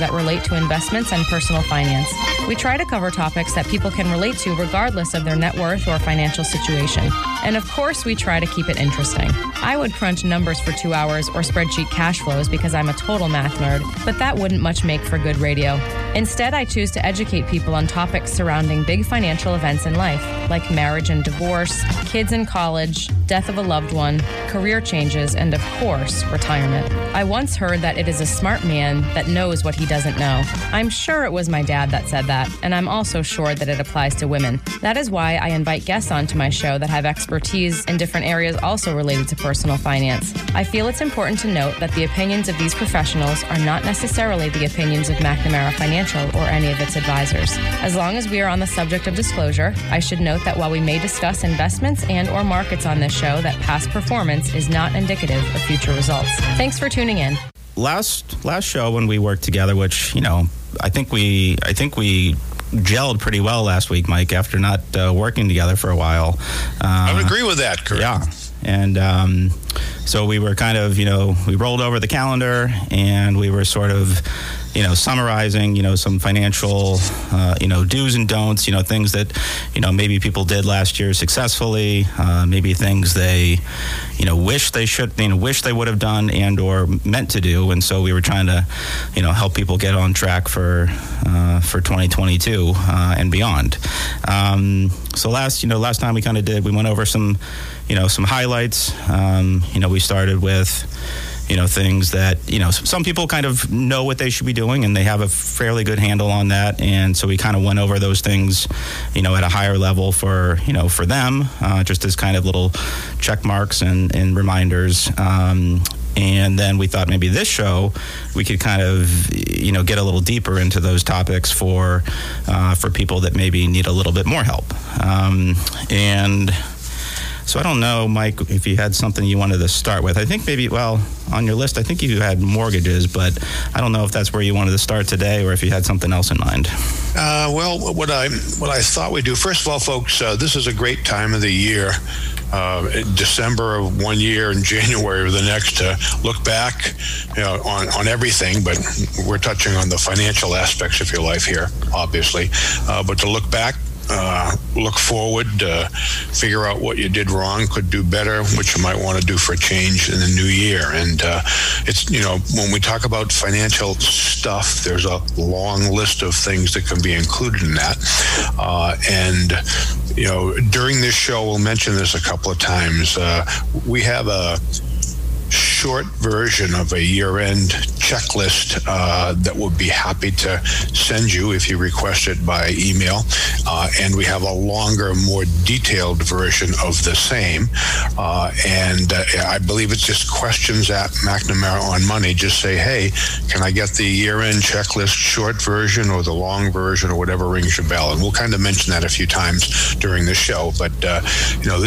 that relate to investments and personal finance. We try to cover topics that people can relate to regardless of their net worth or financial situation. And of course, we try to keep it interesting. I would crunch numbers for two hours or spreadsheet cash flows because I'm a total math nerd, but that wouldn't much make for good radio. Instead, I choose to educate people on topics surrounding big financial events in life, like marriage and divorce, kids in college, death of a loved one, career changes, and of course, retirement. I once heard that it is a smart man that knows what he doesn't know. I'm sure it was my dad that said that, and I'm also sure that it applies to women. That is why I invite guests onto my show that have expertise in different areas also related to personal finance. I feel it's important to note that the opinions of these professionals are not necessarily the opinions of McNamara Financial or any of its advisors. As long as we are on the subject of disclosure, I should note that while we may discuss investments and or markets on this show that past performance is not indicative of future results. Thanks for tuning in. Last last show when we worked together, which you know, I think we I think we gelled pretty well last week, Mike. After not uh, working together for a while, uh, I would agree with that, Kirk. Yeah, and um, so we were kind of you know we rolled over the calendar and we were sort of you know, summarizing, you know, some financial, uh, you know, do's and don'ts, you know, things that, you know, maybe people did last year successfully, uh, maybe things they, you know, wish they should, you know, wish they would have done and or meant to do. And so we were trying to, you know, help people get on track for, uh, for 2022 uh, and beyond. Um, so last, you know, last time we kind of did, we went over some, you know, some highlights. Um, you know, we started with, you know things that you know some people kind of know what they should be doing and they have a fairly good handle on that. And so we kind of went over those things you know at a higher level for you know for them uh, just as kind of little check marks and, and reminders. Um, and then we thought maybe this show we could kind of you know get a little deeper into those topics for uh, for people that maybe need a little bit more help. Um, and so I don't know, Mike, if you had something you wanted to start with. I think maybe, well, on your list, I think you had mortgages, but I don't know if that's where you wanted to start today or if you had something else in mind. Uh, well, what I what I thought we'd do first of all, folks, uh, this is a great time of the year. Uh, December of one year and January of the next to look back you know, on, on everything, but we're touching on the financial aspects of your life here, obviously. Uh, but to look back uh, look forward, uh, figure out what you did wrong, could do better, what you might want to do for a change in the new year. And uh, it's, you know, when we talk about financial stuff, there's a long list of things that can be included in that. Uh, and, you know, during this show, we'll mention this a couple of times. Uh, we have a short version of a year-end checklist uh, that we'll be happy to send you if you request it by email. Uh, and we have a longer, more detailed version of the same. Uh, and uh, I believe it's just questions at McNamara on Money. Just say, hey, can I get the year-end checklist short version or the long version or whatever rings your bell? And we'll kind of mention that a few times during the show. But uh, you know,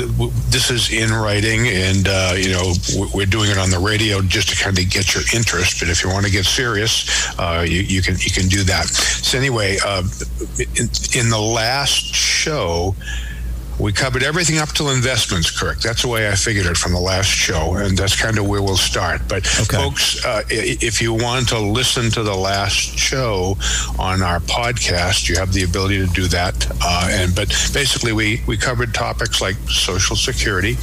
this is in writing, and uh, you know, we're doing it on the radio just to kind of get your interest. But if you want to get serious, uh, you, you, can you can do that. So anyway, uh, in, in, the last show, we covered everything up till investments, Kirk. That's the way I figured it from the last show, and that's kind of where we'll start. But okay. folks, uh, if you want to listen to the last show on our podcast, you have the ability to do that. Uh, and but basically, we we covered topics like Social Security.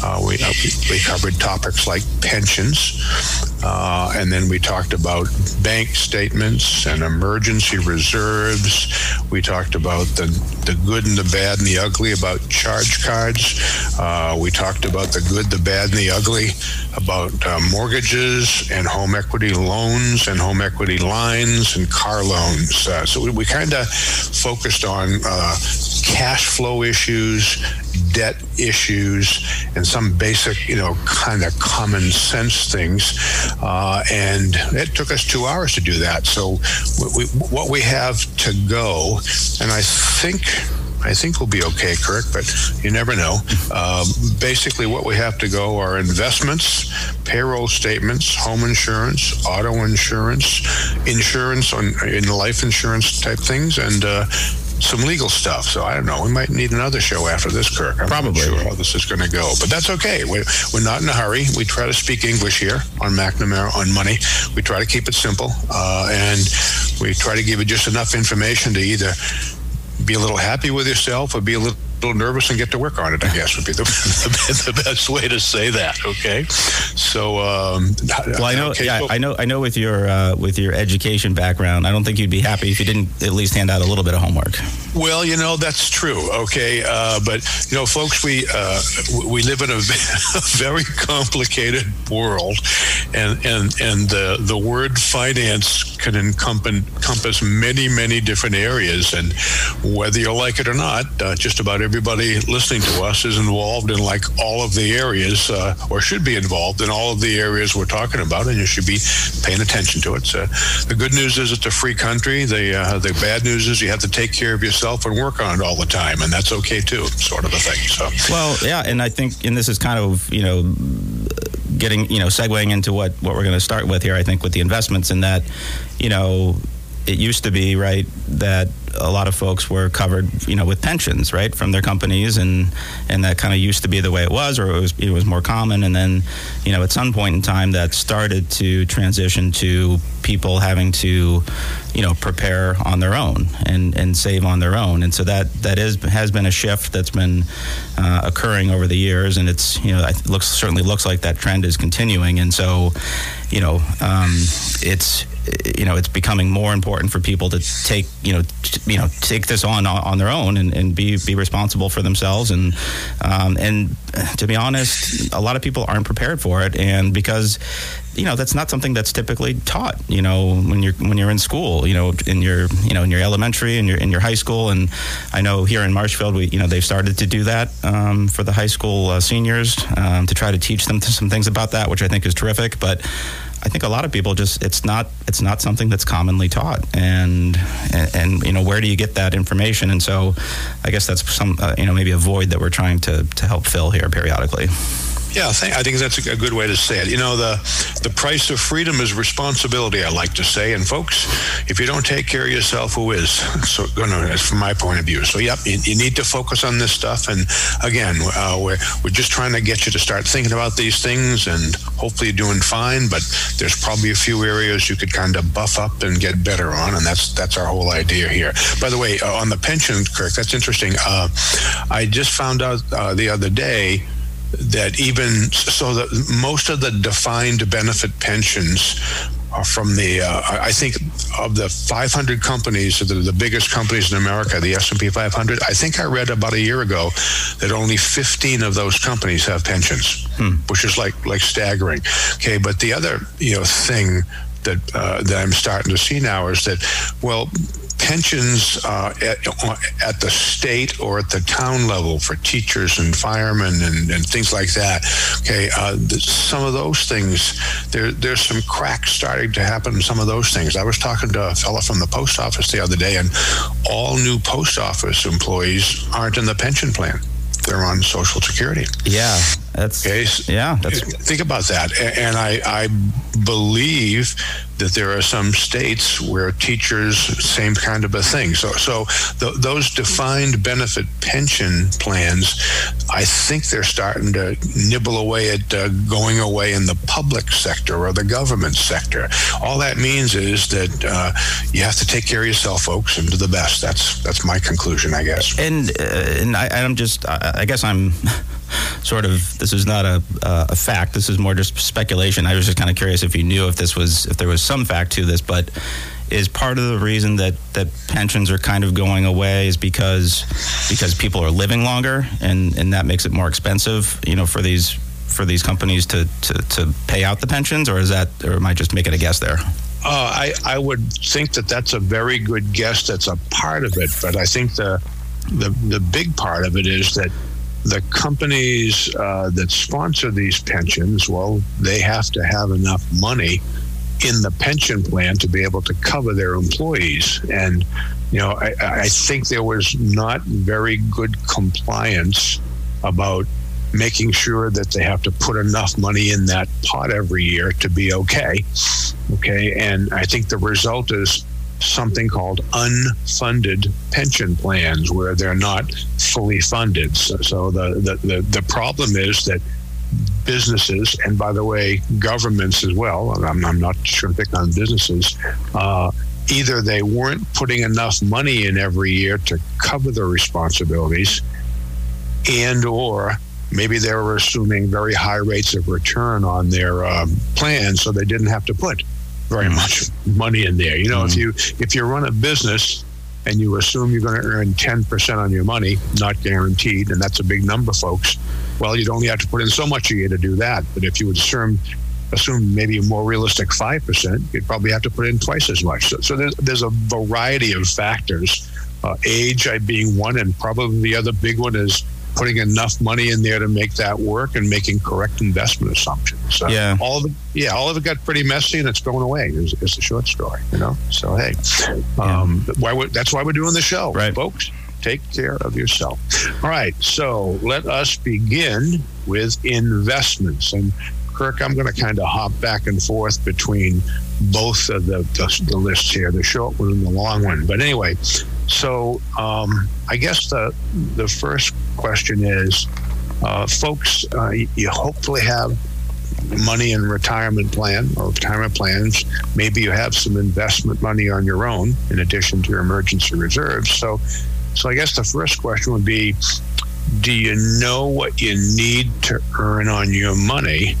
Uh, we uh, we covered topics like pensions, uh, and then we talked about bank statements and emergency reserves. We talked about the the good and the bad and the ugly about about charge cards. Uh, we talked about the good, the bad, and the ugly, about uh, mortgages and home equity loans and home equity lines and car loans. Uh, so we, we kind of focused on uh, cash flow issues, debt issues, and some basic, you know, kind of common sense things. Uh, and it took us two hours to do that. So we, what we have to go, and I think I think we'll be okay, Kirk, but you never know. Um, basically, what we have to go are investments, payroll statements, home insurance, auto insurance, insurance on in life insurance type things, and uh, some legal stuff. So I don't know. We might need another show after this, Kirk. I'm Probably. Not sure how this is going to go, but that's okay. We're, we're not in a hurry. We try to speak English here on McNamara on money. We try to keep it simple, uh, and we try to give you just enough information to either be a little happy with yourself or be a little little nervous and get to work on it. I guess would be the, the, the best way to say that. Okay, so um, well, I know, okay, yeah, I know, I know. With your uh, with your education background, I don't think you'd be happy if you didn't at least hand out a little bit of homework. Well, you know that's true. Okay, uh, but you know, folks, we uh, we live in a very complicated world, and and and the the word finance can encompass many, many different areas. And whether you like it or not, uh, just about everybody listening to us is involved in like all of the areas, uh, or should be involved in all of the areas we're talking about, and you should be paying attention to it. So the good news is it's a free country. The uh, the bad news is you have to take care of yourself and work on it all the time, and that's okay too, sort of a thing. So well, yeah, and I think, and this is kind of you know getting you know segueing into what what we're going to start with here. I think with the investments in that, you know, it used to be right that a lot of folks were covered, you know, with pensions, right, from their companies, and and that kind of used to be the way it was, or it was it was more common. And then, you know, at some point in time, that started to transition to people having to, you know, prepare on their own and and save on their own. And so that that is has been a shift that's been uh, occurring over the years, and it's you know, it looks certainly looks like that trend is continuing. And so, you know, um, it's you know it's becoming more important for people to take you know t- you know take this on on their own and, and be be responsible for themselves. And um, and to be honest a lot of people aren't prepared for it. And because you know that's not something that's typically taught you know when you're when you're in school you know in your you know in your elementary and your in your high school. And I know here in Marshfield we you know they've started to do that um, for the high school uh, seniors um, to try to teach them some things about that which I think is terrific. But I think a lot of people just it's not it's not something that's commonly taught, and and, and you know where do you get that information? And so, I guess that's some uh, you know maybe a void that we're trying to to help fill here periodically. Yeah, I think that's a good way to say it. You know, the the price of freedom is responsibility. I like to say, and folks, if you don't take care of yourself, who is? So, going to, from my point of view. So, yep, you, you need to focus on this stuff. And again, uh, we're we're just trying to get you to start thinking about these things, and hopefully you're doing fine. But there's probably a few areas you could kind of buff up and get better on, and that's that's our whole idea here. By the way, uh, on the pension, Kirk, that's interesting. Uh, I just found out uh, the other day that even so that most of the defined benefit pensions are from the uh, I think of the 500 companies the, the biggest companies in America the S&P 500 I think I read about a year ago that only 15 of those companies have pensions hmm. which is like like staggering okay but the other you know thing that uh, that I'm starting to see now is that well pensions uh, at, at, the state or at the town level for teachers and firemen and, and things like that. Okay, uh, some of those things, there, there's some cracks starting to happen in some of those things. I was talking to a fellow from the post office the other day, and all new post office employees aren't in the pension plan they're on Social Security. Yeah, That's okay. yeah. That's think about that, and I I believe that there are some states where teachers same kind of a thing. So so th- those defined benefit pension plans, I think they're starting to nibble away at uh, going away in the public sector or the government sector. All that means is that uh, you have to take care of yourself, folks, and do the best. That's that's my conclusion, I guess. And uh, and I, I'm just I, I guess I'm sort of this is not a, uh, a fact. This is more just speculation. I was just kind of curious if you knew if this was if there was some fact to this, but is part of the reason that that pensions are kind of going away is because because people are living longer and and that makes it more expensive, you know, for these for these companies to to, to pay out the pensions, or is that or am I just making a guess there? Uh, I I would think that that's a very good guess. That's a part of it, but I think the the the big part of it is that the companies uh, that sponsor these pensions, well, they have to have enough money in the pension plan to be able to cover their employees. And, you know, I, I think there was not very good compliance about making sure that they have to put enough money in that pot every year to be okay. Okay. And I think the result is something called unfunded pension plans where they're not fully funded. So, so the, the, the, the, problem is that businesses, and by the way, governments as well, I'm, I'm not sure pick on businesses, uh, either they weren't putting enough money in every year to cover their responsibilities and or maybe they were assuming very high rates of return on their um, plans so they didn't have to put very much money in there. You know, mm-hmm. if you if you run a business and you assume you're going to earn 10% on your money, not guaranteed, and that's a big number, folks. Well, you'd only have to put in so much a year to do that. But if you would assume assume maybe a more realistic 5%, you'd probably have to put in twice as much. So, so there's, there's a variety of factors. Uh, age being one, and probably the other big one is putting enough money in there to make that work and making correct investment assumptions. So yeah, all of it, yeah, all of it got pretty messy and it's going away. Is, is the short story, you know. So hey, um, yeah. why that's why we're doing the show, right, folks. Take care of yourself. All right, so let us begin with investments and. Kirk, I'm going to kind of hop back and forth between both of the, the, the lists here, the short one and the long one. But anyway, so um, I guess the the first question is, uh, folks, uh, you hopefully have money in retirement plan or retirement plans. Maybe you have some investment money on your own in addition to your emergency reserves. So, so I guess the first question would be, do you know what you need to earn on your money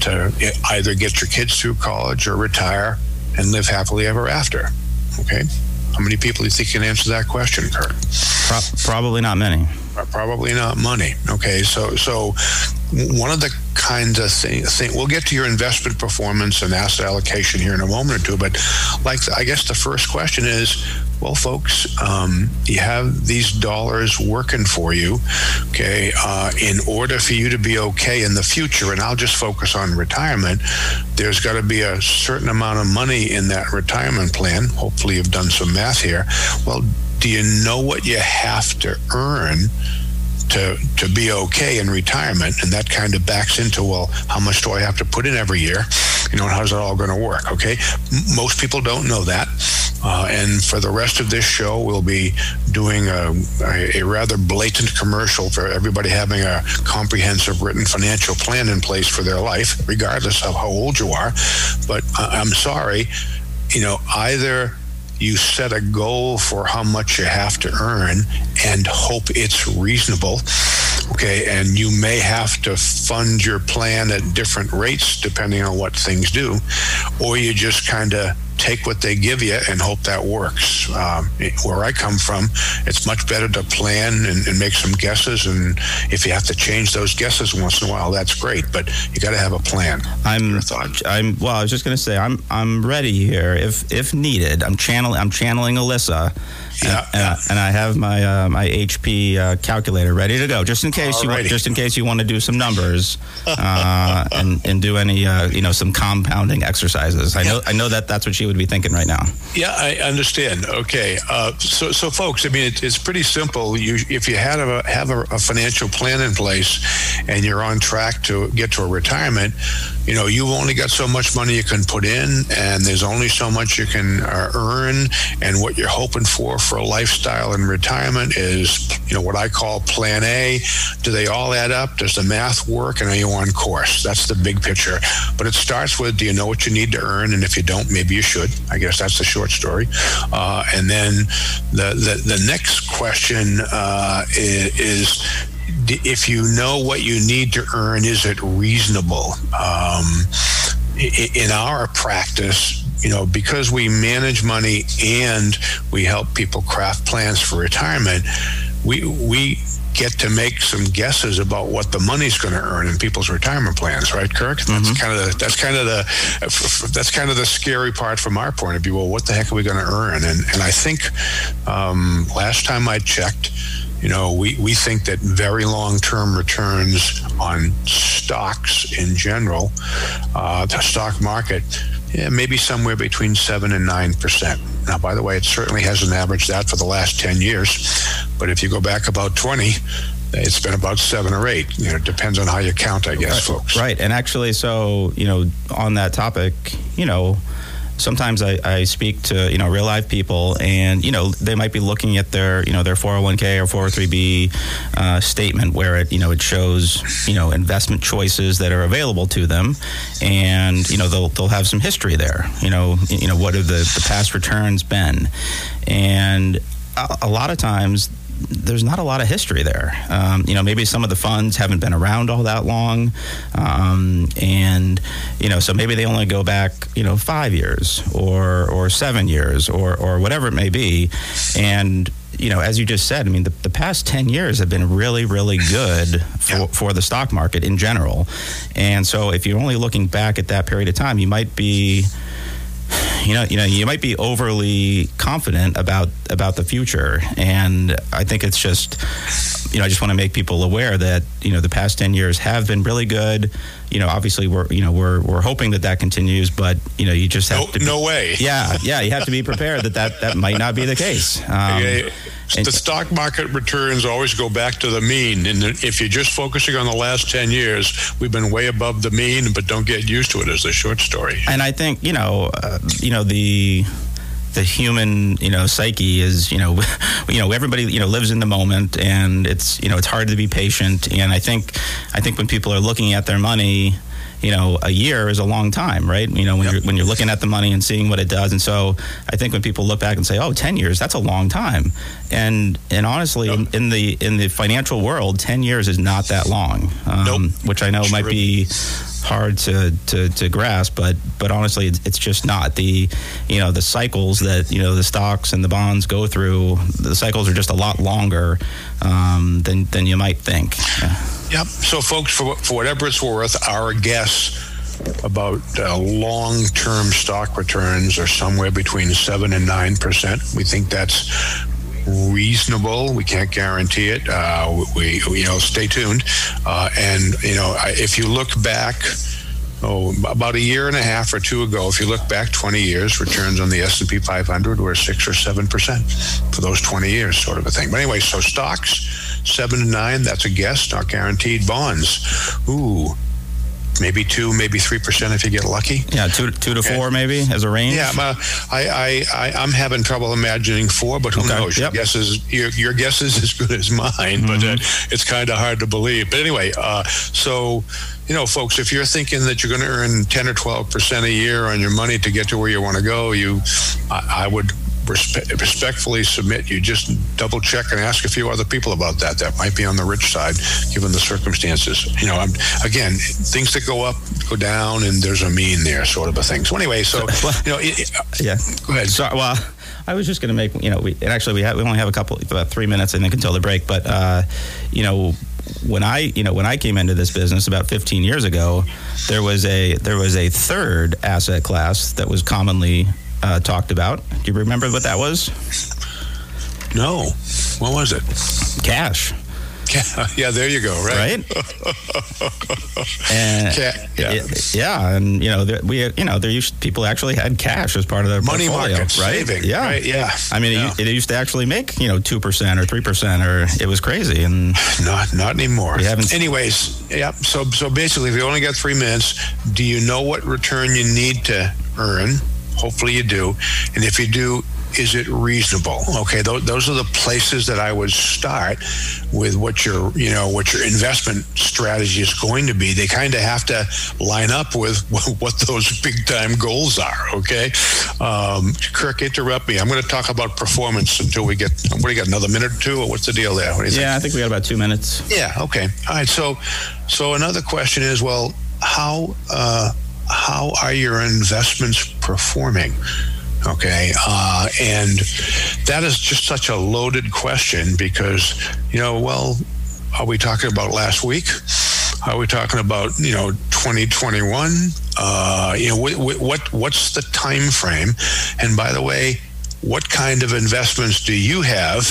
to either get your kids through college or retire and live happily ever after? Okay. How many people do you think can answer that question, Kirk? Pro- probably not many. Uh, probably not money. Okay, so so one of the kinds of things thing, we'll get to your investment performance and asset allocation here in a moment or two, but like I guess the first question is, well, folks, um, you have these dollars working for you, okay, uh, in order for you to be okay in the future, and I'll just focus on retirement, there's got to be a certain amount of money in that retirement plan. Hopefully, you've done some math here. Well, do you know what you have to earn? to to be okay in retirement, and that kind of backs into well, how much do I have to put in every year? You know, how's that all going to work? Okay, M- most people don't know that. Uh, and for the rest of this show, we'll be doing a, a, rather blatant commercial for everybody having a comprehensive written financial plan in place for their life, regardless of how old you are. But I'm sorry, you know, either you set a goal for how much you have to earn and hope it's reasonable. Okay, and you may have to fund your plan at different rates depending on what things do, or you just kind of take what they give you and hope that works. Um, where I come from, it's much better to plan and, and, make some guesses. And if you have to change those guesses once in a while, that's great. But you got to have a plan. I'm, I'm. Well, I was just going to say, I'm, I'm ready here if, if needed. I'm channeling, I'm channeling Alyssa. Yeah, and, yeah. and I have my uh, my HP uh, calculator ready to go, just in case Alrighty. you want, just in case you want to do some numbers uh, and and do any uh, you know some compounding exercises. I know I know that that's what she would be thinking right now. Yeah, I understand. Okay, uh, so so folks, I mean, it, it's pretty simple. You, if you have a have a, a, financial plan in place, and you're on track to get to a retirement, you know, you've only got so much money you can put in, and there's only so much you can uh, earn. And what you're hoping for for a lifestyle in retirement is, you know, what I call Plan A. Do they all add up? Does the math work? And are you on course? That's the big picture. But it starts with, do you know what you need to earn? And if you don't, maybe you should. I guess that's the short short story. Uh, and then the, the, the next question uh, is, is if you know what you need to earn, is it reasonable? Um, in our practice, you know, because we manage money and we help people craft plans for retirement, we we get to make some guesses about what the money's going to earn in people's retirement plans, right, Kirk? Mm-hmm. That's kind of the that's kind of the that's kind of the scary part from our point of view. Well, what the heck are we going to earn? And and I think um, last time I checked. You know, we, we think that very long term returns on stocks in general, uh, the stock market, yeah, maybe somewhere between seven and nine percent. Now, by the way, it certainly hasn't averaged that for the last 10 years. But if you go back about 20, it's been about seven or eight. You know, it depends on how you count, I guess, right, folks. Right. And actually, so, you know, on that topic, you know, sometimes I, I, speak to you know real life people, and you know they might be looking at their you know their 401k or 403b uh, statement where it you know it shows you know investment choices that are available to them, and you know they'll they'll have some history there. You know you know what have the, the past returns been, and a, a lot of times there's not a lot of history there. Um, you know, maybe some of the funds haven't been around all that long, um, and you know, so maybe they only go back, you know, five years or or seven years or or whatever it may be, and you know, as you just said, I mean, the, the past 10 years have been really, really good for, yeah. for the stock market in general. And so if you're only looking back at that period of time, you might be you know, you know, you might be overly confident about about the future, and I think it's just, you know, I just want to make people aware that you know the past ten years have been really good. You know, obviously we're you know we're we're hoping that that continues, but you know you just have no, to. Be, no way. Yeah, yeah, you have to be prepared that that that might not be the case. Um, and, the stock market returns always go back to the mean. And if you're just focusing on the last 10 years, we've been way above the mean, but don't get used to it as a short story. And I think, you know, uh, you know, the the human you know psyche is you know you know everybody you know lives in the moment and it's you know it's hard to be patient. And i think i think when people are looking at their money you know, a year is a long time, right? You know, when yep. you're when you're looking at the money and seeing what it does. And so I think when people look back and say, "Oh, 10 years, that's a long time." And and honestly, yep. in, in, the in the financial world, 10 years is not that long. Um, nope. which I know True. might be hard to, to, to grasp, but but honestly, it's, it's, just not the you know the cycles that you know the stocks and the bonds go through. The cycles are just a lot longer um, than than you might think. Yeah. Yep. So, folks, for, for whatever it's worth, our guess about uh, long term stock returns are somewhere between 7 and 9%. We think that's reasonable. We can't guarantee it. Uh, we, we, you know, stay tuned. Uh, and, you know, if you look back, oh, about a year and a half or two ago, if you look back 20 years, returns on the S&P 500 were 6 or 7% for those 20 years, sort of a thing. But anyway, so stocks seven to nine. That's a guess, not guaranteed. Bonds, ooh, maybe two, maybe three percent if you get lucky. Yeah, two, two to okay. four maybe as a range. Yeah, uh, I, I, I, am having trouble imagining four, but who okay. knows? Yep. Your guess is your, your guess is as good as mine, mm-hmm. but uh, it's kind of hard to believe. But anyway, uh, so you know, folks, if you're thinking that you're going to earn 10 or 12 percent a year on your money to get to where you want to go, you, I, I would respe- respectfully submit you just double check and ask a few other people about that. That might be on the rich side, given the circumstances. You know, I'm, again, things that go up go down, and there's a mean there, sort of a thing. So anyway, so you know, it, it, yeah. Go ahead. So, well. I was just going to make, you know, we actually we, have, we only have a couple, about three minutes, I think, until the break. But, uh, you know, when I, you know, when I came into this business about 15 years ago, there was a there was a third asset class that was commonly uh, talked about. Do you remember what that was? No. What was it? Cash. yeah, there you go. Right. Right. and yeah. it- yeah, and you know, there, we we you know there used people actually had cash as part of their Money portfolio, market right? saving, Yeah, right, yeah. I mean, Yeah. it, it used to actually make you know two percent or three percent, or it was crazy, and Not not anymore. We haven't- Anyways, yeah. So so basically, if you only got three minutes, do you know what return you need to earn? Hopefully, you do. And if you do, is it reasonable? Okay, those, those are the places that I would start with what your you know what your investment strategy is going to be. They kind of have to line up with what those big time goals are. Okay, um, Kirk, interrupt me. I'm going to talk about performance until we get. What do you got? Another minute or two, or what's the deal there? What do you think? yeah, I think we got about two minutes. Yeah. Okay. All right. So, so another question is, well, how uh, how are your investments performing? Okay, uh, and that is just such a loaded question because you know, well, are we talking about last week? Are we talking about you know 2021? Uh, you know, what, what what's the time frame? And by the way, what kind of investments do you have?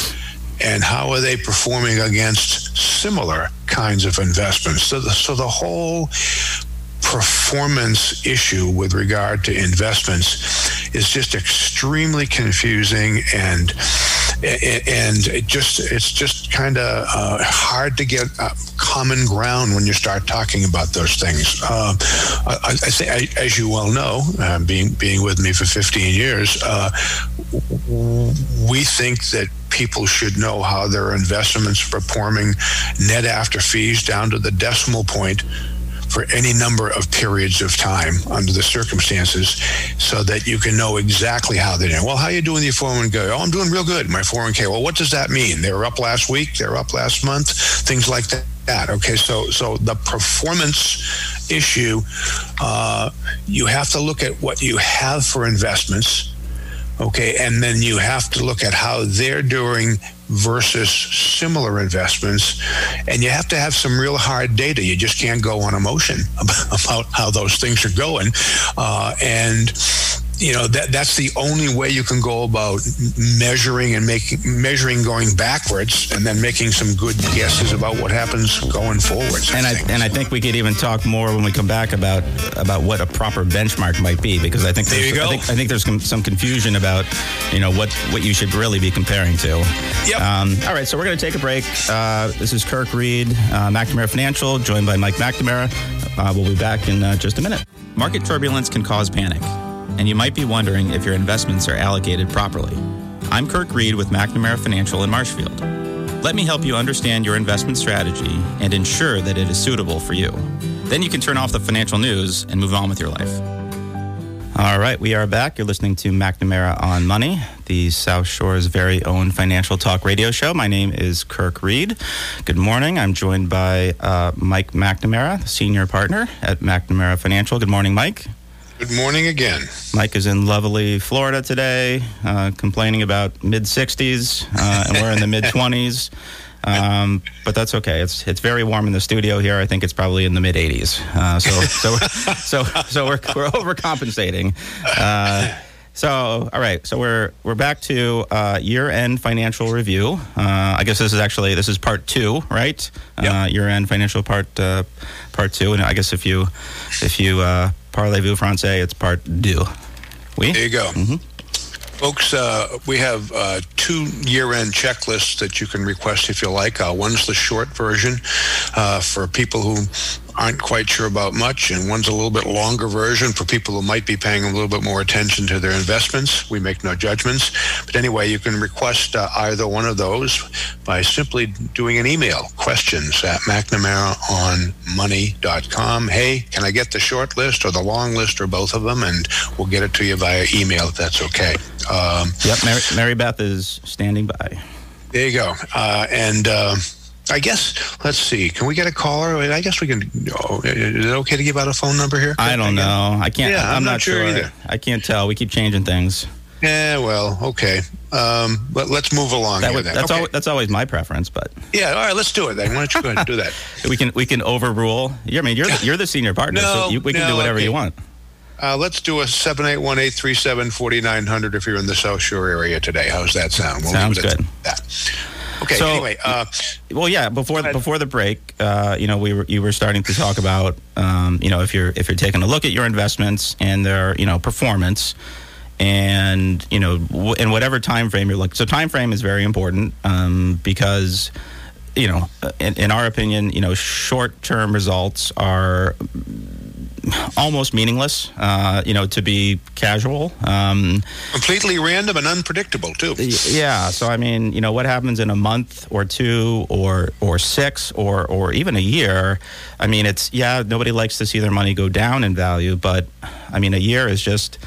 and how are they performing against similar kinds of investments? So the, so the whole performance issue with regard to investments is just extremely confusing and and it just it's just kind of uh, hard to get uh, common ground when you start talking about those things. Uh, I, I as you well know, uh, being being with me for 15 years, uh, we think that people should know how their investments performing net after fees down to the decimal point for any number of periods of time under the circumstances so that you can know exactly how they're doing. Well, how are you doing your 401k? Oh, I'm doing real good. My 401k. Well, what does that mean? They were up last week. They're up last month. Things like that. Okay, so so the performance issue, uh, you have to look at what you have for investments, okay, and then you have to look at how they're doing versus similar investments, and you have to have some real hard data. You just can't go on emotion about, how those things are going, uh, and you know that that's the only way you can go about measuring and making measuring going backwards and then making some good guesses about what happens going forwards And I think. and I think we could even talk more when we come back about about what a proper benchmark might be because I think There there's, you go. I think, I think there's com- some confusion about you know what what you should really be comparing to. Yep. Um, all right, so we're going to take a break. Uh, this is Kirk Reed, uh, McNamara Financial, joined by Mike McNamara. Uh, we'll be back in uh, just a minute. Market turbulence can cause panic, and you might be wondering if your investments are allocated properly. I'm Kirk Reed with McNamara Financial in Marshfield. Let me help you understand your investment strategy and ensure that it is suitable for you. Then you can turn off the financial news and move on with your life. All right, we are back. You're listening to McNamara on Money, the South Shore's very own financial talk radio show. My name is Kirk Reed. Good morning. I'm joined by uh, Mike McNamara, senior partner at McNamara Financial. Good morning, Mike. Good morning again Mike is in lovely Florida today, uh, complaining about mid 60s, uh, and we're in the mid 20s. Um, but that's okay. It's it's very warm in the studio here. I think it's probably in the mid 80s. Uh, so so so so we're we're overcompensating. Uh, so all right. So we're we're back to uh, year end financial review. Uh, I guess this is actually this is part two, right? Uh, Yep. year end financial part uh, part two, and I guess if you if you uh, parlez-vous français, it's part deux. Oui. there you go folks uh, we have uh, two year-end checklists that you can request if you like uh, one's the short version uh, for people who aren't quite sure about much and one's a little bit longer version for people who might be paying a little bit more attention to their investments we make no judgments but anyway you can request uh, either one of those by simply doing an email questions at mcnamaraonmoney.com hey can i get the short list or the long list or both of them and we'll get it to you via email if that's okay um, Yep. Mary, Mary Beth is standing by. there you go. Uh, and uh, I guess let's see. Can we get a caller? I guess we can. Oh, is it okay to give out a phone number here? I don't know. I can't. Yeah, I'm, I'm not, not sure either. I can't tell. We keep changing things. Yeah. Well, okay. Um, but let's move along That would, that's okay. al- that's always my preference, but yeah. All right. Let's do it then. Why don't you go ahead and do that? we can we can overrule. Yeah, I mean, you're the, you're the senior partner, No, so you, we can no, do whatever okay. you want. Uh, let's do a seven eight one eight three seven forty nine hundred if you're in the South Shore area today. How's that sound? Sounds it at good. Okay. So, anyway, uh, well, yeah. Before before the break, uh, you know, we were you were starting to talk about, um, you know, if you're if you're taking a look at your investments and their you know performance, and you know, w- in whatever time frame you're looking. So time frame is very important um, because you know, in, in, our opinion, you know, short-term results are almost meaningless. Uh, you know, to be casual, um, completely random and unpredictable too. Yeah. So I mean, you know, what happens in a month or two or or six or or even a year? I mean, it's yeah. Nobody likes to see their money go down in value, but I mean, a year is just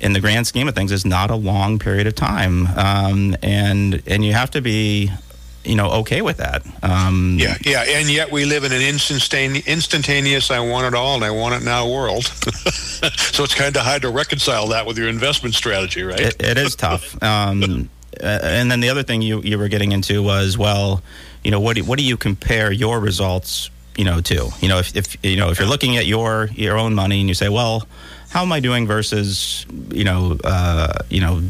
in the grand scheme of things is not a long period of time um, and and you have to be you know okay with that. Um, yeah, yeah, and yet we live in an instantaneous, instantaneous "I want it all and I want it now" world. so it's kind of hard to reconcile that with your investment strategy, right? it, it is tough. Um, and then the other thing you you were getting into was well, you know, what do, what do you compare your results, you know, to? You know, if, if you know if you're looking at your your own money and you say, well how am I doing versus you know uh, you know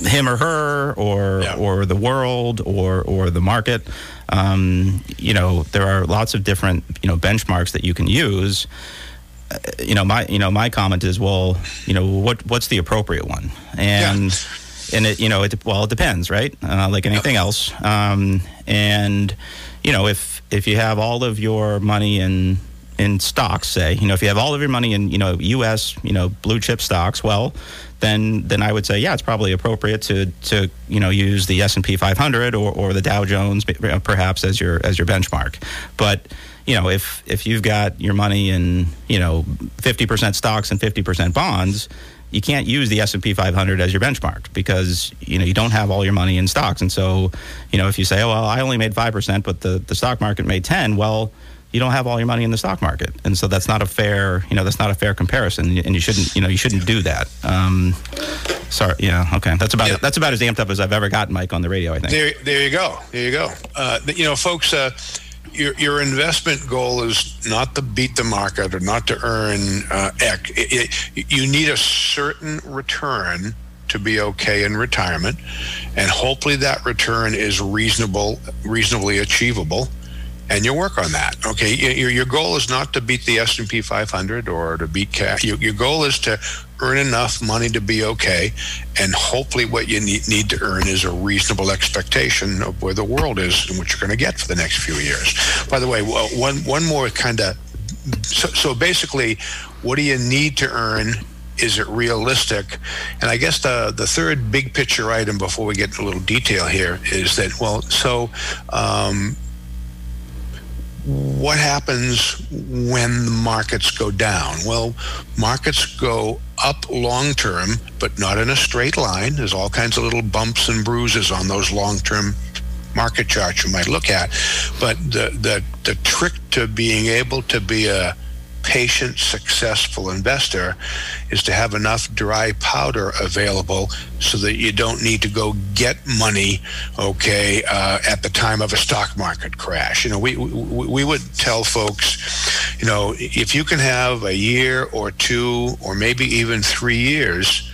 him or her or yeah. or the world or or the market. Um, you know there are lots of different you know benchmarks that you can use. Uh, you know my you know my comment is well you know what what's the appropriate one and. Yeah. And it, you know, it well, it depends, right? Uh, like anything else. Um, and you know, if if you have all of your money in in stocks, say, you know, if you have all of your money in, you know, U.S., you know, blue chip stocks, well, then then I would say, yeah, it's probably appropriate to to you know use the S and P 500 or, or the Dow Jones uh, perhaps as your as your benchmark. But you know, if if you've got your money in you know 50% stocks and 50% bonds, you can't use the S&P 500 as your benchmark because you know you don't have all your money in stocks and so you know if you say oh well I only made 5% but the the stock market made 10 well you don't have all your money in the stock market, and so that's not a fair, you know, that's not a fair comparison, and you shouldn't, you know, you shouldn't do that. Um, sorry, yeah, okay, that's about yeah. that's about as amped up as I've ever gotten, Mike, on the radio. I think. There, there you go, there you go. Uh, you know, folks, uh, your your investment goal is not to beat the market or not to earn uh, X. It, it, you need a certain return to be okay in retirement, and hopefully that return is reasonable, reasonably achievable and you work on that. Okay, your, your goal is not to beat the S and P 500 or to beat cash. Your, your goal is to earn enough money to be okay, and hopefully, what you need, need to earn is a reasonable expectation of where the world is and what you're going to get for the next few years. By the way, one one more kind of so, so basically, what do you need to earn is it realistic? And I guess the the third big picture item before we get into a little detail here is that well, so um, what happens when the markets go down? Well, markets go up long term, but not in a straight line. There's all kinds of little bumps and bruises on those long term market charts you might look at. But the, the, the trick to being able to be a patient, successful investor is to have enough dry powder available so that you don't need to go get money, okay, uh, at the time of a stock market crash. You know, we, we, we would tell folks, you know, if you can have a year or two or maybe even three years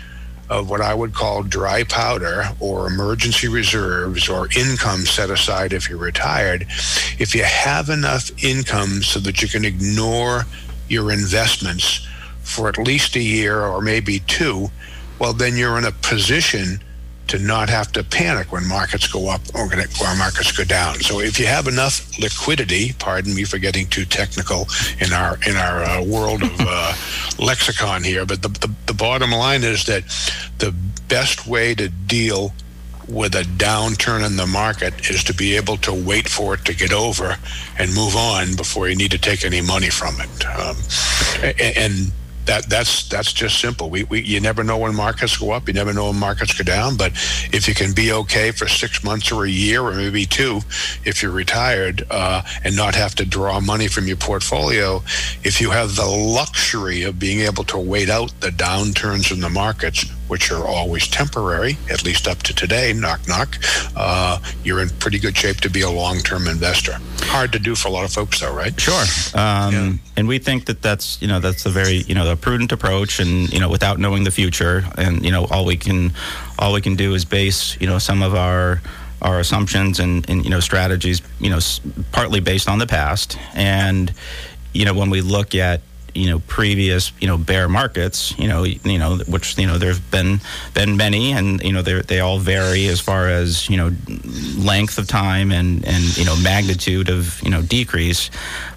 of what I would call dry powder or emergency reserves or income set aside if you're retired, if you have enough income so that you can ignore your investments for at least a year or maybe two, well, then you're in a position to not have to panic when markets go up or when markets go down. So if you have enough liquidity, pardon me for getting too technical in our in our uh, world of uh, lexicon here, but the, the, the bottom line is that the best way to deal with a downturn in the market is to be able to wait for it to get over and move on before you need to take any money from it. Um, and that that's that's just simple. We, we you never know when markets go up, you never know when markets go down. But if you can be okay for six months or a year or maybe two, if you're retired uh, and not have to draw money from your portfolio, if you have the luxury of being able to wait out the downturns in the markets, which are always temporary, at least up to today, knock knock, uh, you're in pretty good shape to be a long-term investor. Hard to do for a lot of folks, though, right? Sure. Um, yeah. And we think that that's you know that's a very you know a prudent approach, and you know without knowing the future, and you know all we can all we can do is base you know some of our our assumptions and, and you know strategies, you know, partly based on the past, and you know when we look at you know previous you know bear markets you know you know which you know there's been been many and you know they they all vary as far as you know length of time and and you know magnitude of you know decrease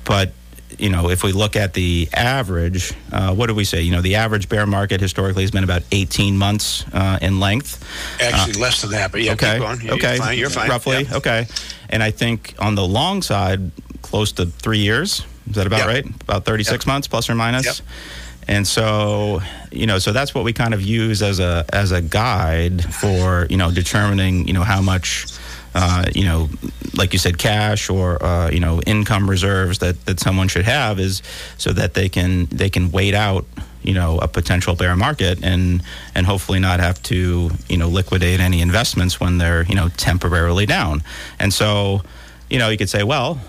but you know, if we look at the average, uh, what do we say? You know, the average bear market historically has been about 18 months uh, in length. Actually, uh, less than that, but yeah, okay, yeah, okay, you're fine. You're fine. Roughly, yeah. okay. And I think on the long side, close to three years. Is that about yep. right? About 36 yep. months, plus or minus. Yep. And so, you know, so that's what we kind of use as a as a guide for you know determining you know how much uh, you know, like you said, cash or uh, you know income reserves that, that someone should have is so that they can they can wait out you know a potential bear market and and hopefully not have to you know liquidate any investments when they're you know temporarily down. And so, you know, you could say, well,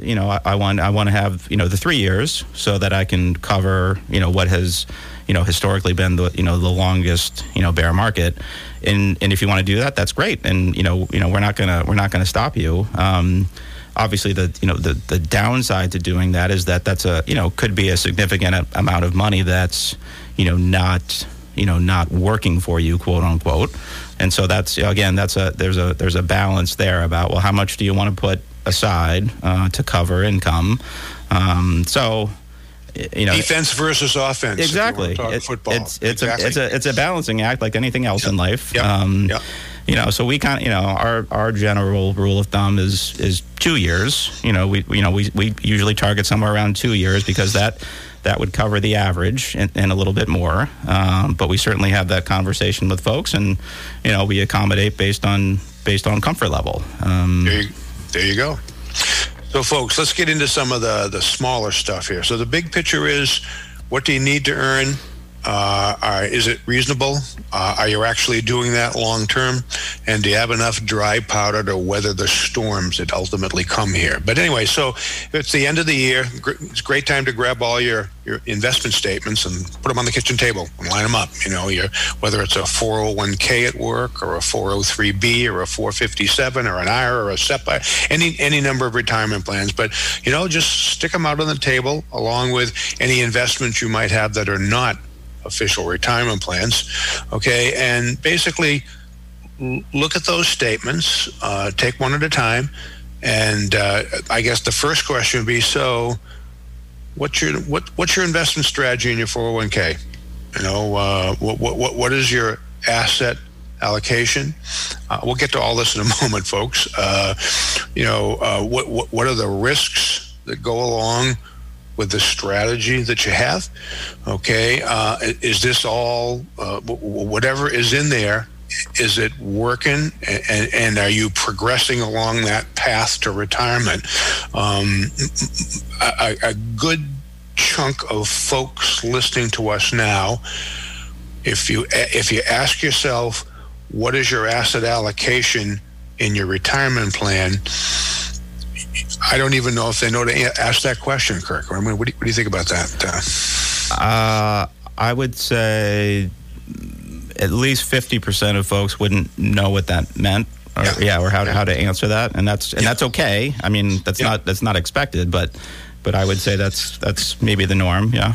you know, I, I want I want to have you know the three years so that I can cover you know what has you know historically been the you know the longest you know bear market and and if you want to do that that's great and you know you know we're not gonna we're not gonna stop you um, obviously the you know the the downside to doing that is that that's a you know could be a significant amount of money that's you know not you know not working for you quote unquote and so that's again that's a there's a there's a balance there about well how much do you want to put aside uh, to cover income um, so you know defense versus offense. Exactly. It, football. It's it's exactly. a it's a it's a balancing act like anything else yep. in life. Yep. Um, yep. You know, so we kind of you know our our general rule of thumb is is two years. You know, we you know we we usually target somewhere around two years because that that would cover the average and, and a little bit more. Um, but we certainly have that conversation with folks, and you know we accommodate based on based on comfort level. Um, there, you, there you go. So, folks, let's get into some of the, the smaller stuff here. So, the big picture is what do you need to earn? Uh, are, is it reasonable? Uh, are you actually doing that long term? And do you have enough dry powder to weather the storms that ultimately come here? But anyway, so it's the end of the year. It's a great time to grab all your, your investment statements and put them on the kitchen table and line them up. You know, your, whether it's a 401k at work or a 403b or a 457 or an IRA or a SEPA, any any number of retirement plans. But you know, just stick them out on the table along with any investments you might have that are not official retirement plans. Okay, and basically look at those statements, uh, take one at a time, and uh, I guess the first question would be: So, what's your what what's your investment strategy in your four hundred one k? You know, uh, what what what is your asset allocation? Uh, we'll get to all this in a moment, folks. Uh, you know, uh, what what what are the risks that go along? With the strategy that you have. Okay, uh, is this all uh, whatever is in there? Is it working, and, and, are you progressing along that path to retirement? Um, a, a good chunk of folks listening to us now, if you if you ask yourself, what is your asset allocation in your retirement plan? I don't even know if they know to ask that question, Kirk. I mean, what do you, what do you think about that? Uh, uh, I would say at least fifty percent of folks wouldn't know what that meant, or yeah, yeah or how, yeah. how to answer that, and that's and yeah. that's okay. I mean, that's not that's not expected, but but I would say that's that's maybe the norm. Yeah.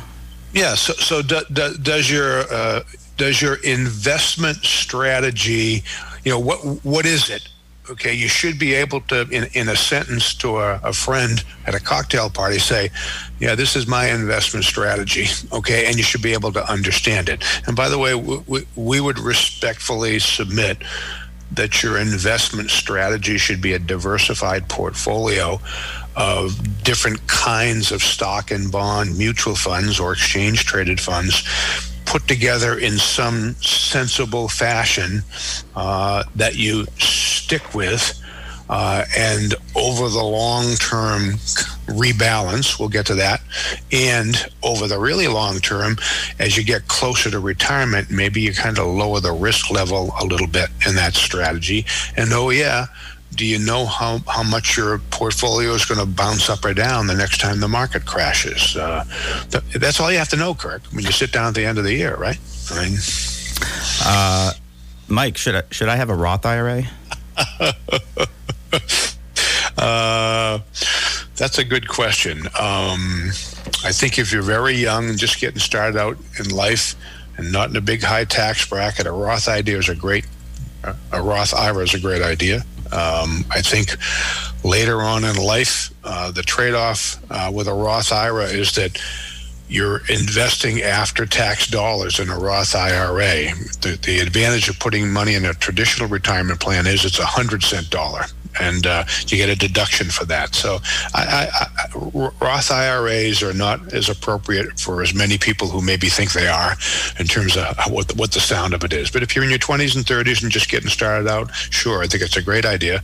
Yeah. So so do, do, does your uh, does your investment strategy, you know, what what is it? Okay, you should be able to, in, in a sentence to a, a, friend at a cocktail party, say, yeah, this is my investment strategy, okay, and you should be able to understand it. And by the way, we, we would respectfully submit that your investment strategy should be a diversified portfolio of different kinds of stock and bond mutual funds or exchange traded funds put together in some sensible fashion uh, that you stick with. Uh, and over the long term rebalance, we'll get to that. And over the really long term, as you get closer to retirement, maybe you kind of lower the risk level a little bit in that strategy. And oh, yeah, do you know how, how much your portfolio is going to bounce up or down the next time the market crashes? Uh, th- that's all you have to know, Kirk, when you sit down at the end of the year, right? I mean, uh, Mike, should I, should I have a Roth IRA? uh, that's a good question. Um, I think if you're very young and just getting started out in life and not in a big high tax bracket, a Roth idea is a great, a Roth IRA is a great idea. Um, I think later on in life, uh, the trade off uh, with a Roth IRA is that you're investing after tax dollars in a Roth IRA. The, the advantage of putting money in a traditional retirement plan is it's a hundred cent dollar and uh, you get a deduction for that. So, I, I, Roth IRAs are not as appropriate for as many people who maybe think they are in terms of what the, what the sound of it is. But if you're in your 20s and 30s and just getting started out, sure, I think it's a great idea.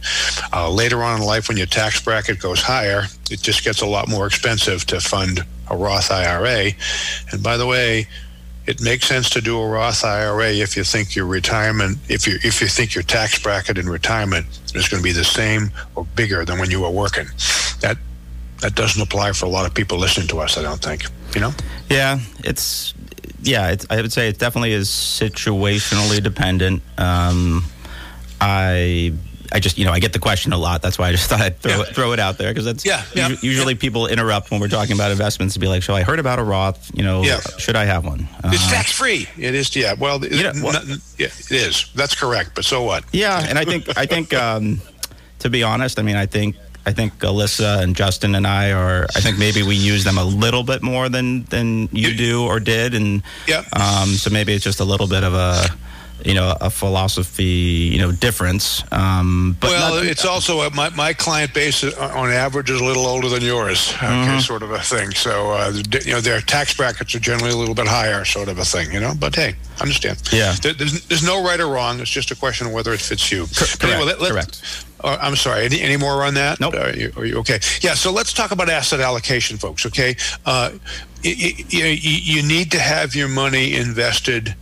Uh, later on in life, when your tax bracket goes higher, it just gets a lot more expensive to fund a Roth IRA. And by the way, it makes sense to do a Roth IRA if you think your retirement, if you if you think your tax bracket in retirement is going to be the same or bigger than when you were working. That that doesn't apply for a lot of people listening to us. I don't think. You know. Yeah, it's yeah. It's, I would say it definitely is situationally dependent. Um, I I just, you know, I get the question a lot. That's why I just thought I'd throw, yeah. it, throw it out there because that's yeah, yeah, usually yeah. people interrupt when we're talking about investments to be like, so I heard about a Roth, you know, should I have one? Uh, it's tax free. It is, yeah. Well, you know, well yeah, it is. That's correct. But so what? Yeah, and I think I think um, to be honest, I mean, I think I think Alyssa and Justin and I are. I think maybe we use them a little bit more than than you do or did, and yeah. Um, so maybe it's just a little bit of a you know a philosophy you know difference. Um, but well, not, it's also a, my my client base uh, on average is a little older than yours, okay, mm-hmm. sort of a thing. So uh, you know their tax brackets are generally a little bit higher, sort of a thing. You know, but hey, understand. Yeah, there, there's there's no right or wrong. It's just a question of whether it fits you. Correct. Anyway, let, Correct. Uh, I'm sorry. Any, any more on that? Nope. Are you, are you okay? Yeah. So let's talk about asset allocation, folks. Okay. Uh, you, you, you need to have your money invested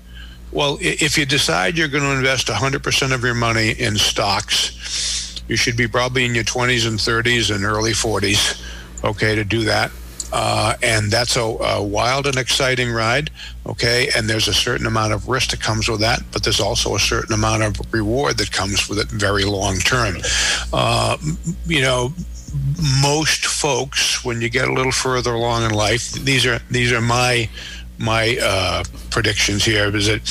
well, if you decide you're going to invest 100% of your money in stocks, you should be probably in your 20s and 30s and early 40s, okay, to do that. Uh, and that's a, a, wild and exciting ride, okay? And there's a certain amount of risk that comes with that, but there's also a certain amount of reward that comes with it very long term. Uh, you know, most folks, when you get a little further along in life, these are these are my my uh, predictions here is that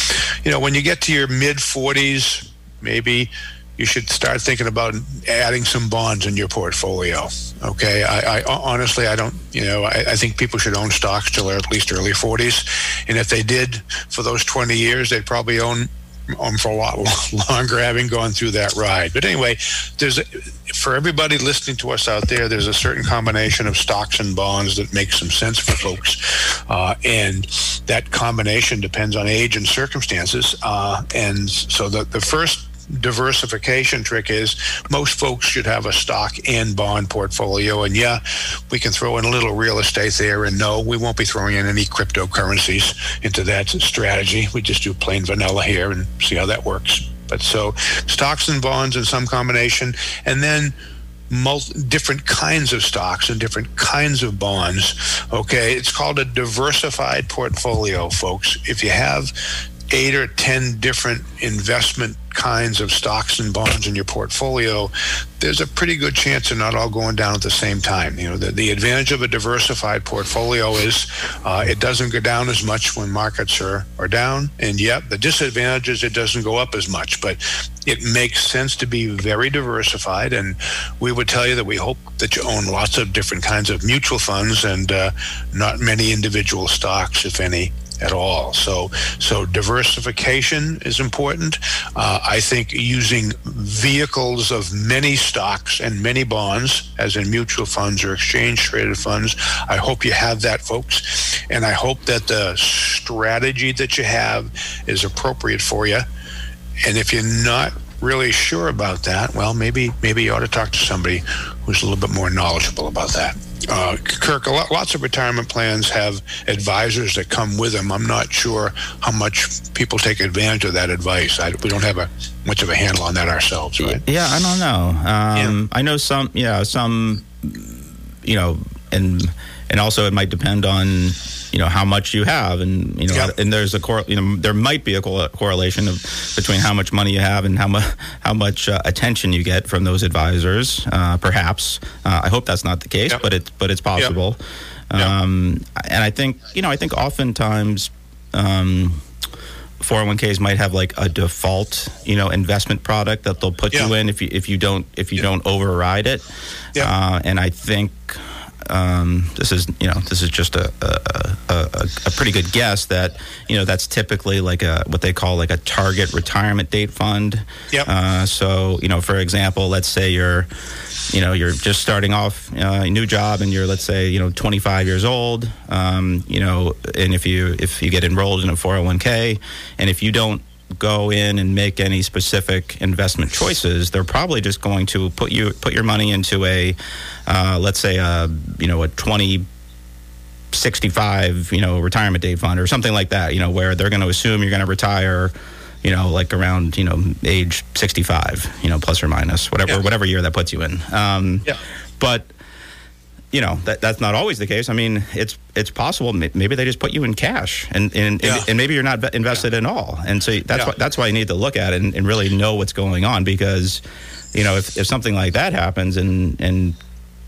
you know when you get to your mid 40s maybe you should start thinking about adding some bonds in your portfolio okay? I, I honestly i don't you know I, I, think people should own stocks till they're at least early 40s and if they did for those 20 years they'd probably own um, for a lot longer having gone through that ride. But anyway, there's a, for everybody listening to us out there, there's a certain combination of stocks and bonds that makes some sense for folks, uh, and that combination depends on age and circumstances. Uh, and so the the first diversification trick is most folks should have a stock and bond portfolio. And yeah, we can throw in a little real estate there. And no, we won't be throwing in any cryptocurrencies into that strategy. We just do plain vanilla here and see how that works. But so stocks and bonds in some combination. And then multi, different kinds of stocks and different kinds of bonds. Okay, it's called a diversified portfolio, folks. If you have eight or 10 different investment kinds of stocks and bonds in your portfolio, there's a pretty good chance they're not all going down at the same time. You know, the, the advantage of a diversified portfolio is uh, it doesn't go down as much when markets are, are down. And yet the disadvantage is it doesn't go up as much. But it makes sense to be very diversified. And we would tell you that we hope that you own lots of different kinds of mutual funds and uh, not many individual stocks, if any, at all. So, so diversification is important. Uh, I think using vehicles of many stocks and many bonds, as in mutual funds or exchange traded funds. I hope you have that, folks, and I hope that the strategy that you have is appropriate for you. And if you're not really sure about that, well, maybe maybe you ought to talk to somebody who's a little bit more knowledgeable about that uh, Kirk, lots of retirement plans have advisors that come with them. I'm not sure how much people take advantage of that advice. I, we don't have a much of a handle on that ourselves, right? Yeah, I don't know. Um, yeah. I know some. Yeah, some. You know, and and also it might depend on you know how much you have, and you know, Yep. and there's a cor- you know there might be a cor- correlation of, between how much money you have and how much how much uh, attention you get from those advisors. Uh, perhaps uh, I hope that's not the case, Yep. but it's but it's possible. Yep. Um, and I think you know I think oftentimes. Um, 401ks might have like a default, you know, investment product that they'll put you in if you if you don't if you don't override it. Yeah. Uh, and I think um, this is you know this is just a, a, a, a pretty good guess that you know that's typically like a what they call like a target retirement date fund. Yep. Uh, so you know, for example, let's say you're you know you're just starting off uh, a new job and you're let's say you know 25 years old um, you know and if you if you get enrolled in a 401k and if you don't go in and make any specific investment choices they're probably just going to put you put your money into a uh, let's say a you know a 20 65 you know retirement date fund or something like that you know where they're going to assume you're going to retire you know like around you know age 65 you know plus or minus whatever Yeah. whatever year that puts you in um, Yeah. but you know that that's not always the case. I mean, it's it's possible. Maybe they just put you in cash, and and, Yeah. and, and maybe you're not ve- invested at all. And so that's Yeah. why that's why you need to look at it and, and really know what's going on because, you know, if, if something like that happens and and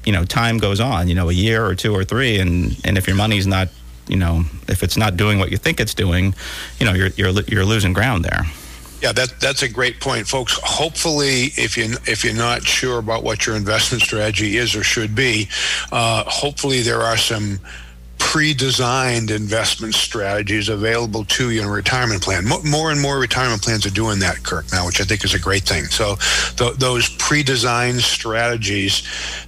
you know time goes on, you know, a year or two or three, and and if your money's not you know if it's not doing what you think it's doing, you know, you're you're you're losing ground there. Yeah, that that's a great point, folks. Hopefully, if you if you're not sure about what your investment strategy is or should be, uh, hopefully there are some pre-designed investment strategies available to you in a retirement plan. Mo- More and more retirement plans are doing that, Kirk, now, which I think is a great thing. So th- those pre-designed strategies,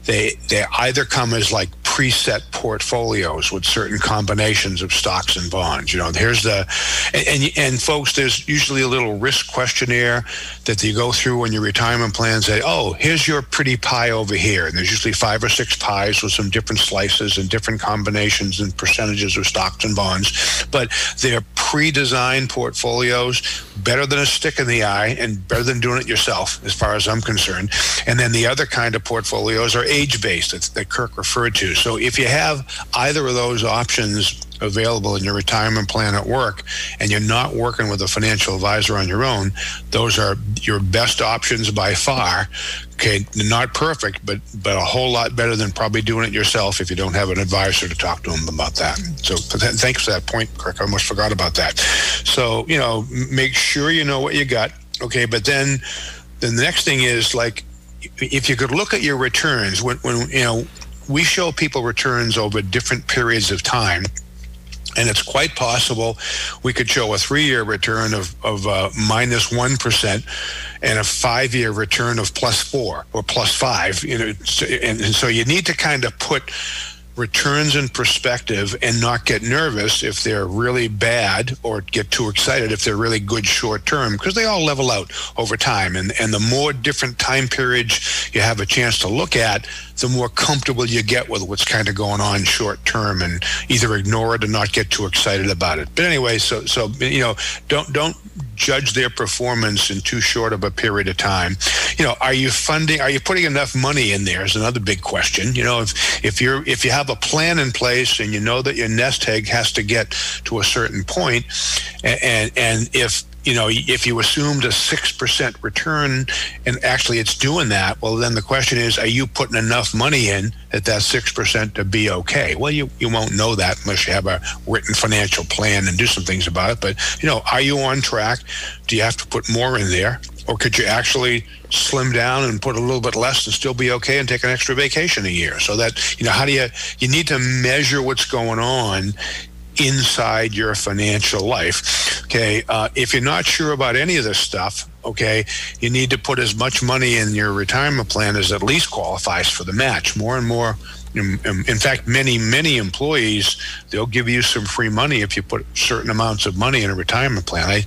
they they either come as like preset portfolios with certain combinations of stocks and bonds. You know, here's the and and, and folks, there's usually a little risk questionnaire that you go through when your retirement plan say, oh, here's your pretty pie over here, and there's usually five or six pies with some different slices and different combinations and percentages of stocks and bonds, but they're pre-designed portfolios, better than a stick in the eye and better than doing it yourself, as far as I'm concerned. And then the other kind of portfolios are age-based that, that Kirk referred to. So if you have either of those options available in your retirement plan at work and you're not working with a financial advisor on your own, those are your best options by far. Okay, not perfect, but but a whole lot better than probably doing it yourself if you don't have an advisor to talk to them about that. So th- thanks for that point, Kirk. I almost forgot about that. So you know, make sure you know what you got. Okay, but then the next thing is like if you could look at your returns when, when you know we show people returns over different periods of time and it's quite possible we could show a three-year return of, of uh, minus 1 and a five-year return of plus four or plus five you know and, and so you need to kind of put returns in perspective and not get nervous if they're really bad or get too excited if they're really good short term because they all level out over time. And and the more different time periods you have a chance to look at the more comfortable you get with what's kind of going on short term and either ignore it or not get too excited about it but anyway so so you know don't don't judge their performance in too short of a period of time. You know, are you funding? Are you putting enough money in there? Is another big question. You know, if if you're if you have a plan in place and you know that your nest egg has to get to a certain point, and and, and if you know, if you assumed a 6% return and actually it's doing that, well, then the question is, are you putting enough money in at that 6% to be okay? Well, you, you won't know that unless you have a written financial plan and do some things about it. But, you know, are you on track? Do you have to put more in there? Or could you actually slim down and put a little bit less and still be okay and take an extra vacation a year? So that, you know, how do you, you need to measure what's going on inside your financial life. Okay. Uh, if you're not sure about any of this stuff, okay, you need to put as much money in your retirement plan as at least qualifies for the match. More and more. In, in fact, many, many employees, they'll give you some free money if you put certain amounts of money in a retirement plan. I,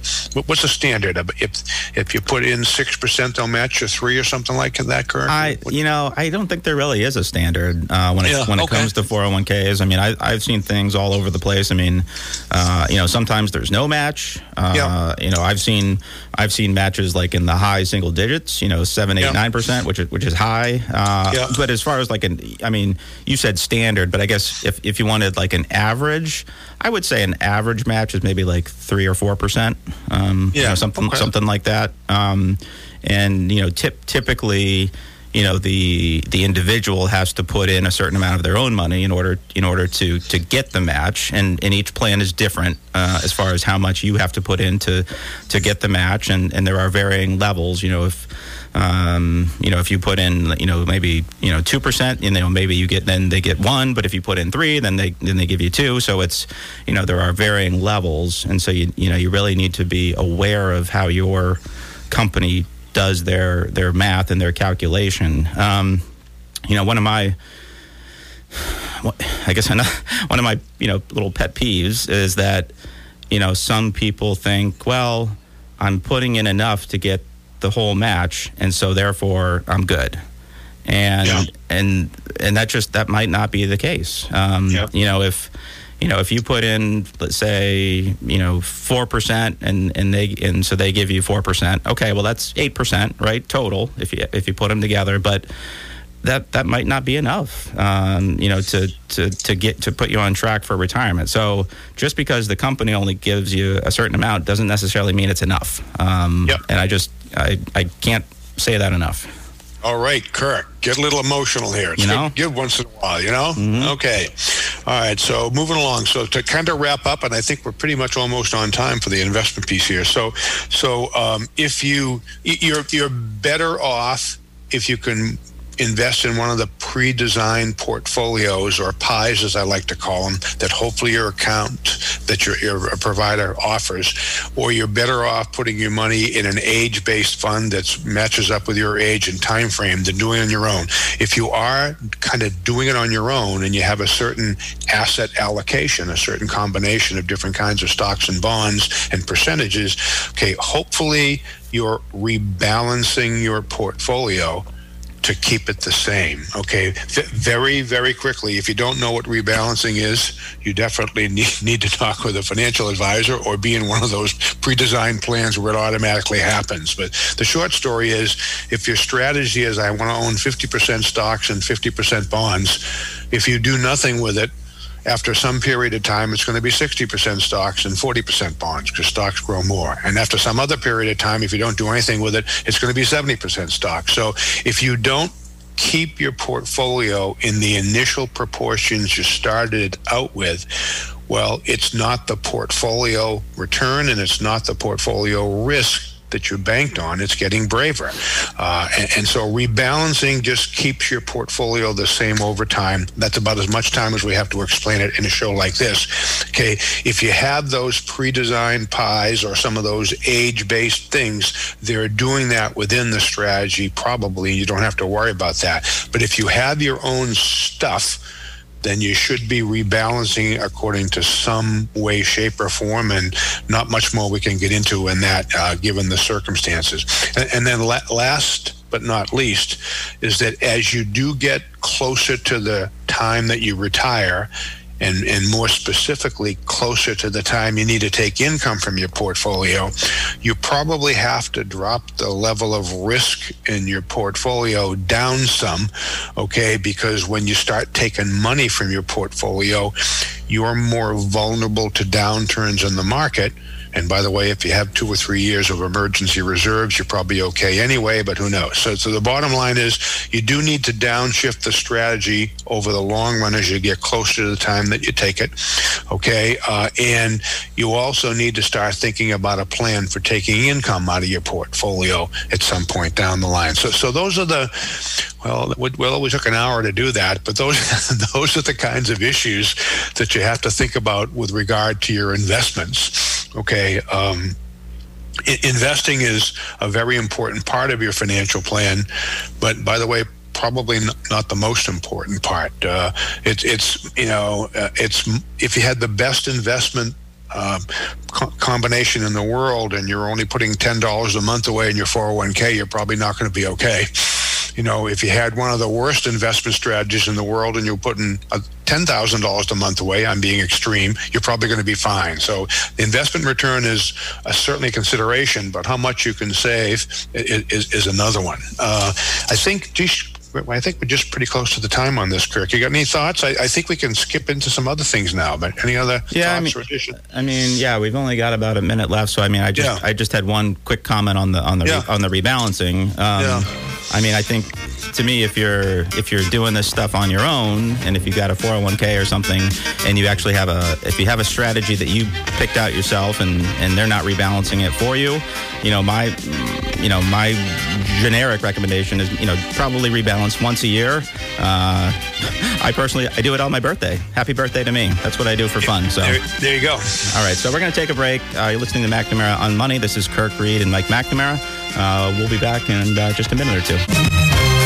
what's the standard? If if you put in 6%, they'll match you three or something like that, Kirk? I, you know, I don't think there really is a standard uh, when it Yeah, when it okay. comes to 401ks. I mean, I, I've seen things all over the place. I mean, uh, you know, sometimes there's no match. Uh, Yeah. You know, I've seen I've seen matches like in the high single digits. You know, seven, eight, Yeah. nine percent, which is which is high. Uh, Yeah. But as far as like an, I mean, you said standard, but I guess if, if you wanted like an average, I would say an average match is maybe like three or four percent. Um, yeah, you know, something okay. something like that. Um, and you know, tip, typically, you know, the the individual has to put in a certain amount of their own money in order in order to to get the match. And, and each plan is different uh, as far as how much you have to put in to to get the match. And and there are varying levels. You know, if um, you know, if you put in, you know, maybe you know two percent, you know, maybe you get then they get one, but if you put in three, then they then they give you two. So it's, you know, there are varying levels, and so you you know you really need to be aware of how your company does their their math and their calculation. Um, you know, one of my I guess one of my you know little pet peeves is that you know some people think, well, I'm putting in enough to get the whole match, and so therefore I'm good. And yeah. and and that just that might not be the case. Um. You know, if you know if you put in let's say you know four percent and and they and so they give you four percent. Okay, well that's eight percent, right? Total if you if you put them together, but that that might not be enough, um, you know, to, to to get to put you on track for retirement. So just because the company only gives you a certain amount doesn't necessarily mean it's enough. Um, yep. And I just I I can't say that enough. All right, Kirk, get a little emotional here. It's you know, good, good once in a while. You know. Mm-hmm. Okay. All right. So moving along. So to kind of wrap up, and I think we're pretty much almost on time for the investment piece here. So so um, if you you're you're better off if you can invest in one of the pre-designed portfolios or pies as i like to call them that hopefully your account that your, your provider offers. Or you're better off putting your money in an age-based fund that matches up with your age and time frame than doing it on your own. If you are kind of doing it on your own and you have a certain asset allocation a certain combination of different kinds of stocks and bonds and percentages okay hopefully you're rebalancing your portfolio to keep it the same. Okay, very, very quickly. If you don't know what rebalancing is, you definitely need, need to talk with a financial advisor or be in one of those pre-designed plans where it automatically happens. But the short story is, if your strategy is I want to own 50% stocks and 50% bonds, if you do nothing with it, after some period of time, it's going to be 60% stocks and 40% bonds because stocks grow more. And after some other period of time, if you don't do anything with it, it's going to be 70% stocks. So if you don't keep your portfolio in the initial proportions you started out with, well, it's not the portfolio return and it's not the portfolio risk that you banked on, it's getting braver. Uh, and, and, so rebalancing just keeps your portfolio the same over time. That's about as much time as we have to explain it in a show like this. Okay, if you have those pre-designed pies or some of those age-based things, they're doing that within the strategy probably. You don't have to worry about that. But if you have your own stuff, then you should be rebalancing according to some way, shape, or form, and not much more we can get into in that, uh, given the circumstances. And, and then la- last but not least is that as you do get closer to the time that you retire, and, and more specifically closer to the time you need to take income from your portfolio, you probably have to drop the level of risk in your portfolio down some, okay? Because when you start taking money from your portfolio, you're more vulnerable to downturns in the market and by the way, if you have two or three years of emergency reserves, you're probably okay anyway, but who knows? So, so the bottom line is you do need to downshift the strategy over the long run as you get closer to the time that you take it. Okay. Uh, and you also need to start thinking about a plan for taking income out of your portfolio at some point down the line. So, so those are the, well, well, we took an hour to do that, but those, those are the kinds of issues that you have to think about with regard to your investments Okay. Um, investing is a very important part of your financial plan, but by the way, probably not the most important part. Uh, it, it's you know uh, it's if you had the best investment um, co- combination in the world and you're only putting ten dollars a month away in your 401k, you're probably not going to be okay you know, if you had one of the worst investment strategies in the world and you're putting $10,000 a month away, I'm being extreme, you're probably going to be fine. So the investment return is a, certainly a consideration, but how much you can save is, is, is another one. Uh, I think, geez, I think we're just pretty close to the time on this, Kirk. You got any thoughts? I, I think we can skip into some other things now. But any other yeah, thoughts I mean, or additions? I mean, yeah, we've only got about a minute left, so I mean, I just Yeah. I just had one quick comment on the on the Yeah. on the rebalancing. Um, Yeah. I mean, I think to me, if you're if you're doing this stuff on your own, and if you've got a 401k or something, and you actually have a if you have a strategy that you picked out yourself, and and they're not rebalancing it for you, you know, my you know my generic recommendation is you know probably rebalance once a year. Uh, I personally I do it on my birthday. Happy birthday to me. That's what I do for fun. So. There, there you go. All right, so we're going to take a break. Uh, you're listening to McNamara on Money. This is Kirk Reed and Mike McNamara. Uh, we'll be back in uh, just a minute or two.